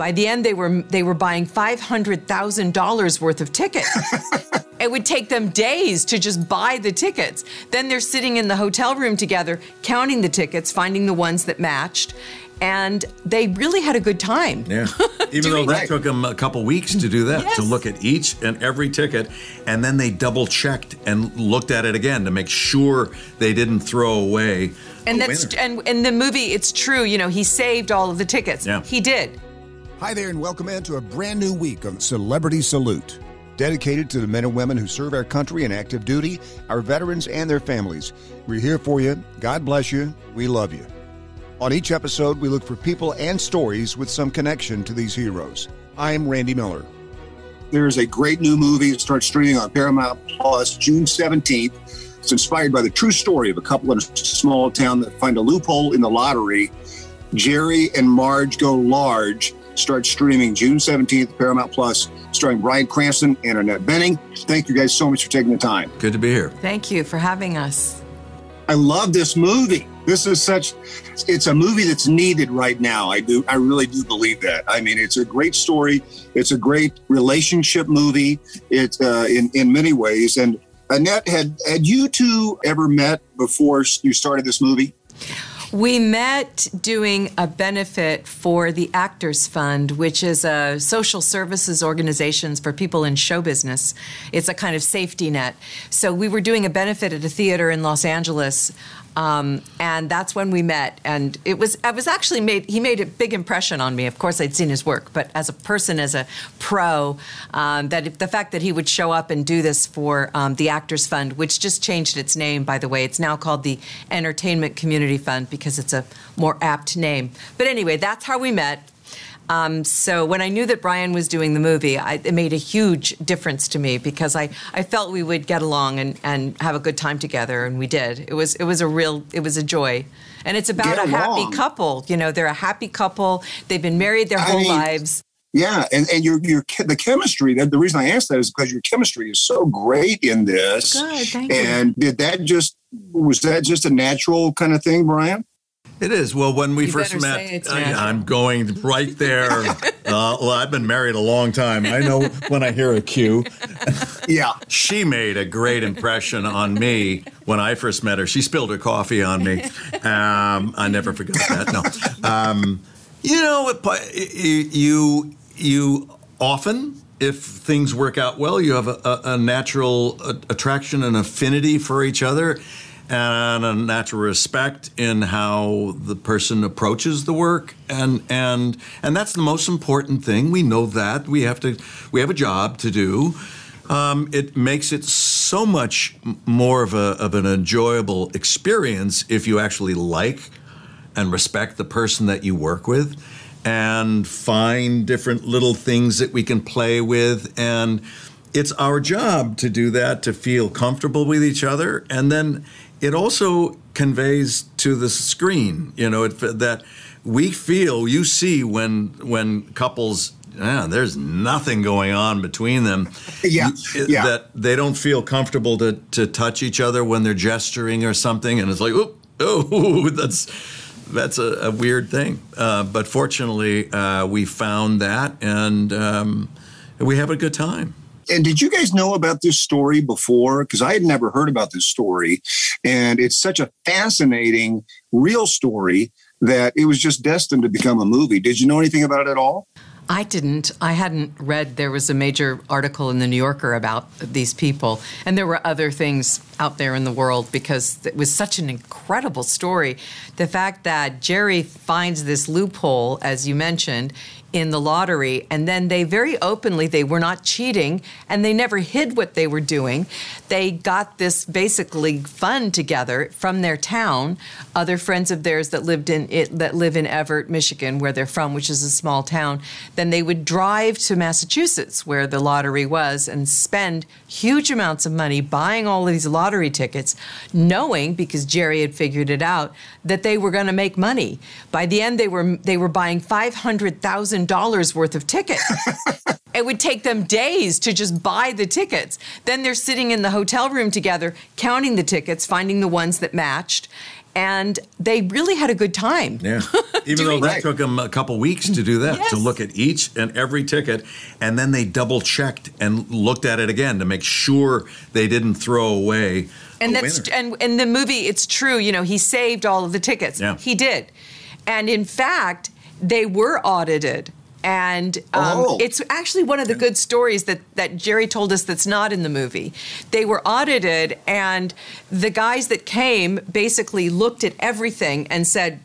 By the end, they were they were buying five hundred thousand dollars worth of tickets. it would take them days to just buy the tickets. Then they're sitting in the hotel room together, counting the tickets, finding the ones that matched, and they really had a good time. Yeah. Even though that took them a couple weeks to do that, Yes. to look at each and every ticket. And then they double checked and looked at it again to make sure they didn't throw away. And that's winner. and in the movie, it's true. You know, he saved all of the tickets. Yeah. He did. Hi there, and welcome into a brand new week of Celebrity Salute, dedicated to the men and women who serve our country in active duty, our veterans, and their families. We're here for you. God bless you. We love you. On each episode, we look for people and stories with some connection to these heroes. I'm Randy Miller. There's a great new movie that starts streaming on Paramount Plus June 17th. It's inspired by the true story of a couple in a small town that find a loophole in the lottery. Jerry and Marge Go Large starts streaming June 17th, Paramount Plus, starring Bryan Cranston and Annette Bening. Thank you guys so much for taking the time. Good to be here. Thank you for having us. I love this movie. This is such it's a movie that's needed right now. I do I really do believe that. I mean, it's a great story. It's a great relationship movie. It's uh, in in many ways. And Annette, had had you two ever met before you started this movie? We met doing a benefit for the Actors Fund, which is a social services organizations for people in show business. It's a kind of safety net. So we were doing a benefit at a theater in Los Angeles. Um, and that's when we met, and it was I was actually made. He made a big impression on me. Of course, I'd seen his work, but as a person, as a pro, um, that the fact that he would show up and do this for um, the Actors Fund, which just changed its name, by the way, it's now called the Entertainment Community Fund because it's a more apt name. But anyway, that's how we met. Um, so when I knew that Bryan was doing the movie, I, it made a huge difference to me because I, I felt we would get along and, and have a good time together, and we did. It was it was a real it was a joy, and it's about a happy couple. You know, they're a happy couple. They've been married their I whole mean, lives. Yeah, and and your your the chemistry. That the reason I asked that is because your chemistry is so great in this. Good, thank you. And did that just was that just a natural kind of thing, Bryan? It is. Well, when we You first met, say it's I, natural. am going right there. uh, well, I've been married a long time. I know when I hear a cue. Yeah. She made a great impression on me when I first met her. She spilled her coffee on me. Um, I never forgot that. No, um, you know, you you often. If things work out well, you have a, a, a natural attraction and affinity for each other, and a natural respect in how the person approaches the work, and and and that's the most important thing. We know that we have to we have a job to do um, it makes it so much more of, a, of an enjoyable experience if you actually like and respect the person that you work with and find different little things that we can play with. And it's our job to do that, to feel comfortable with each other. And then it also conveys to the screen, you know, it, that we feel, you see when, when couples yeah, there's nothing going on between them. Yeah, yeah. That they don't feel comfortable to, to touch each other when they're gesturing or something, and it's like, oh, oh, that's that's a, a weird thing. Uh, but fortunately, uh, we found that, and um, we have a good time. And did you guys know about this story before? Because I had never heard about this story. And it's such a fascinating, real story that it was just destined to become a movie. Did you know anything about it at all? I didn't. I hadn't read. There was a major article in the New Yorker about these people, and there were other things out there in the world because it was such an incredible story. The fact that Jerry finds this loophole, as you mentioned, in the lottery, and then they very openly they were not cheating, and they never hid what they were doing. They got this basically fund together from their town, other friends of theirs that lived in it that live in Evart, Michigan, where they're from, which is a small town. Then they would drive to Massachusetts, where the lottery was, and spend huge amounts of money buying all of these lottery tickets, knowing because Jerry had figured it out that they were going to make money. By the end, they were they were buying five hundred thousand dollars worth of tickets. It would take them days to just buy the tickets. Then they're sitting in the hotel room together, counting the tickets, finding the ones that matched. and they really had a good time. Yeah. Even though that Right. took them a couple weeks to do that, to look at each and every ticket, and then they double checked and looked at it again to make sure they didn't throw away. and that's winner. and in the movie it's true you know he saved all of the tickets Yeah. he did and in fact they were audited and um, Oh. it's actually one of the good stories that, that jerry told us that's not in the movie they were audited and the guys that came basically looked at everything and said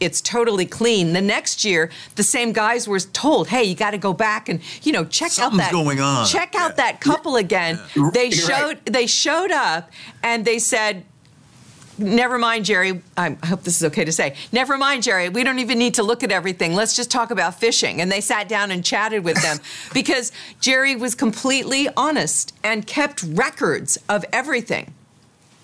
it's totally clean. The next year, the same guys were told, "Hey, you got to go back and you know check Something's out that going on." check out Yeah. that couple again." They You're showed right. they showed up and they said, Never mind, Jerry. I hope this is okay to say. Never mind, Jerry. We don't even need to look at everything. Let's just talk about fishing. And they sat down and chatted with them because Jerry was completely honest and kept records of everything.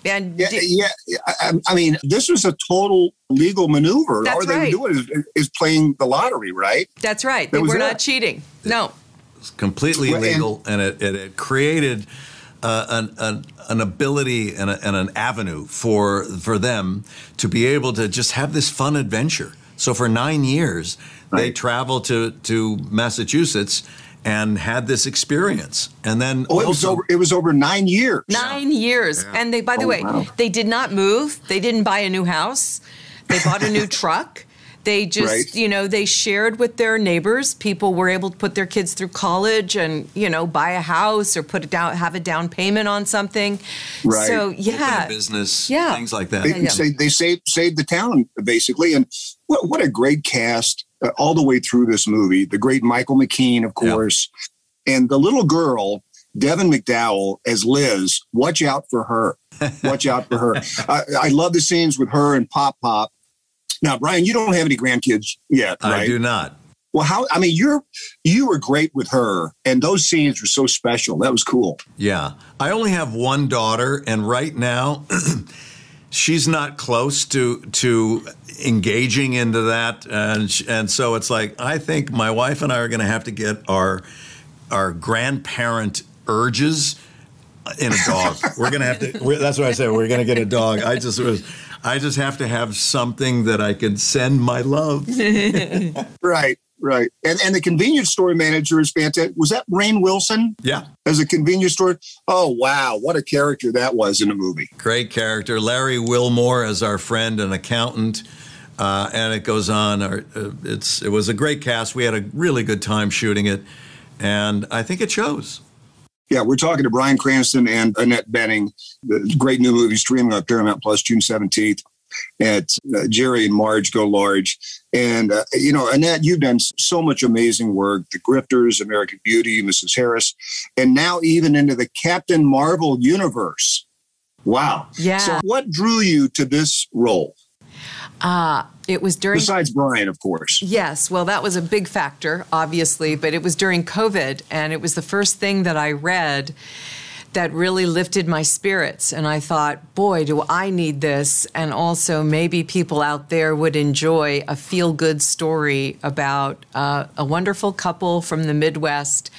And Yeah, di- yeah. I, I mean, this was a total legal maneuver. That's All they right. were doing is, is playing the lottery, right? that's right. They That was were it. not cheating. No. It's completely Well, and- legal, and, it, it, it created uh, an, an, an ability and, a, and an avenue for for them to be able to just have this fun adventure. So for nine years, they traveled to to Massachusetts and had this experience, and then Oh, it was over. It was over nine years. Nine years. And they, by the Oh, way, wow. they did not move. They didn't buy a new house. They bought a new truck. They just, Right. you know, they shared with their neighbors. People were able to put their kids through college and, you know, buy a house or put it down, have a down payment on something. Right. So, open a yeah. business, Yeah. things like that. They, Yeah. say they saved saved the town basically, and what what a great cast uh, all the way through this movie. The great Michael McKean, of Yeah. course, and the little girl Devin McDowell as Liz. Watch out for her. Watch out for her. I, I love the scenes with her and Pop Pop. Now, Bryan, you don't have any grandkids yet, right? I do not. Well, how? I mean, you're you were great with her, and those scenes were so special. That was cool. Yeah. I only have one daughter, and right now, she's not close to to engaging into that, and and so it's like I think my wife and I are going to have to get our our grandparent urges in a dog. we're going to have to. We're, that's what I said. We're going to get a dog. I just was. I just have to have something that I can send my love. Right, right. And and the convenience store manager is fantastic. Was that Rainn Wilson Yeah. as a convenience store? Oh wow, what a character that was in the movie. Great character. Larry Wilmore as our friend and accountant. Uh, and it goes on. Our, uh, it's it was a great cast. We had a really good time shooting it, and I think it shows. Yeah, we're talking to Bryan Cranston and Annette Bening. The great new movie streaming on Paramount Plus June seventeenth. At uh, Jerry and Marge Go Large, and uh, you know Annette, you've done so much amazing work. The Grifters, American Beauty, Mrs. Harris, and now even into the Captain Marvel universe. Wow. Yeah. So, what drew you to this role? Uh, it was during Besides Bryan, of course. Yes, well, that was a big factor, obviously, but it was during COVID, and it was the first thing that I read that really lifted my spirits. And I thought, boy, do I need this. And also, maybe people out there would enjoy a feel good story about uh, a wonderful couple from the Midwest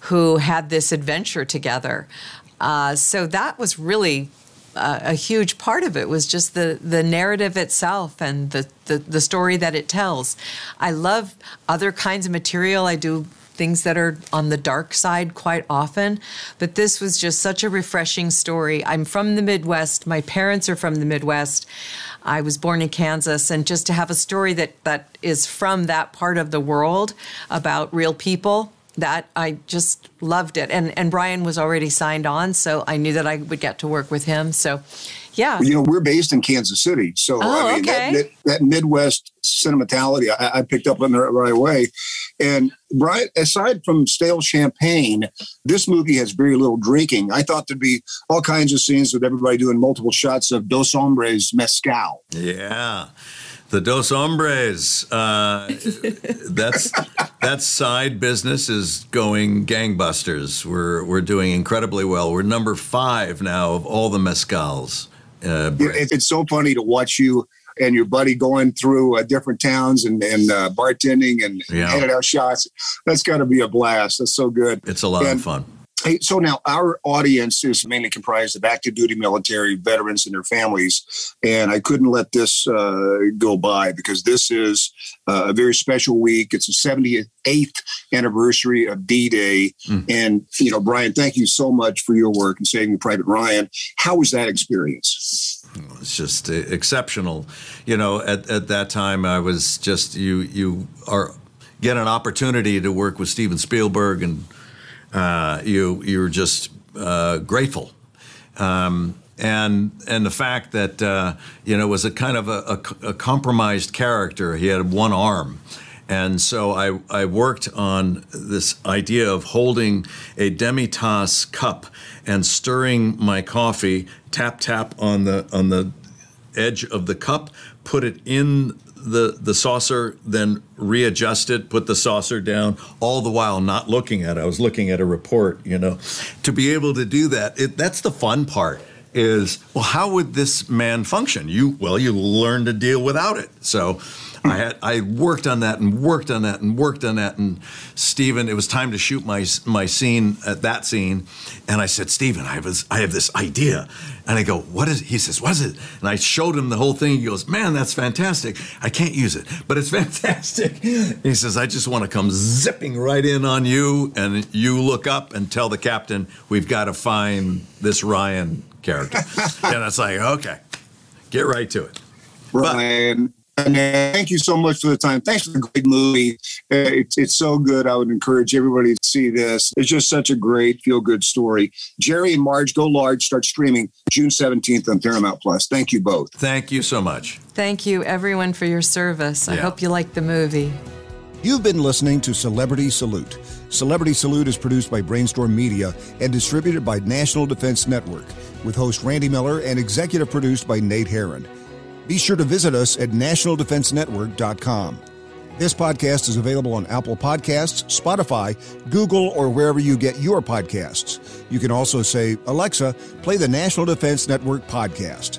who had this adventure together. Uh, so that was really a huge part of it was just the the narrative itself and the, the the story that it tells. I love other kinds of material. I do things that are on the dark side quite often, but this was just such a refreshing story. I'm from the Midwest. My parents are from the Midwest. I was born in Kansas, and just to have a story that that is from that part of the world about real people that I just loved it. And and Bryan was already signed on, so I knew that I would get to work with him. So, yeah. You know, we're based in Kansas City, so Oh, I mean okay. that, mid, that Midwest sentimentality I, I picked up on the right away. And Bryan, aside from stale champagne, this movie has very little drinking. I thought there'd be all kinds of scenes with everybody doing multiple shots of Dos Hombres mezcal. Yeah. The Dos Hombres. Uh, that's that side business is going gangbusters. We're we're doing incredibly well. We're number five now of all the mezcals. Uh. It, it's so funny to watch you and your buddy going through uh, different towns and, and uh, bartending and Yeah. handing out shots. That's got to be a blast. That's so good. it's a lot and- of fun. Hey, so now our audience is mainly comprised of active duty military veterans and their families, and I couldn't let this uh, go by because this is uh, a very special week. It's the 78th anniversary of D-Day, mm. and you know, Bryan, thank you so much for your work in saving Private Ryan. How was that experience? It's just exceptional. You know, at, at that time, I was just you you are get an opportunity to work with Steven Spielberg and uh, you you're just uh, grateful. Um, and and the fact that uh, you know was a kind of a, a, a, compromised character. He had one arm, and so I I worked on this idea of holding a demitasse cup and stirring my coffee, tap tap on the on the edge of the cup, put it in the, the saucer, then readjust it, put the saucer down, all the while not looking at it. I was looking at a report, you know. To be able to do that, it, that's the fun part is, well, how would this man function? You, well, you learn to deal without it. So I had I worked on that and worked on that and worked on that. And Steven, it was time to shoot my my scene at that scene, and I said, Steven, I have this, I have this idea, and I go, what is? It? He says, what is it? And I showed him the whole thing. He goes, man, that's fantastic. I can't use it, but it's fantastic. He says, I just want to come zipping right in on you, and you look up and tell the captain, we've got to find this Ryan character. and it's like, okay, get right to it. Ryan. And thank you so much for the time. Thanks for the great movie. Uh, it's, it's so good. I would encourage everybody to see this. It's just such a great feel good story. Jerry and Marge Go Large start streaming June 17th on Paramount Plus. Thank you both. Thank you so much. Thank you, everyone, for your service. I hope you like the movie. You've been listening to Celebrity Salute. Celebrity Salute is produced by Brainstorm Media and distributed by National Defense Network, with host Randy Miller and executive produced by Nate Herron. Be sure to visit us at nationaldefensenetwork.com. This podcast is available on Apple Podcasts, Spotify, Google, or wherever you get your podcasts. You can also say, Alexa, play the National Defense Network podcast.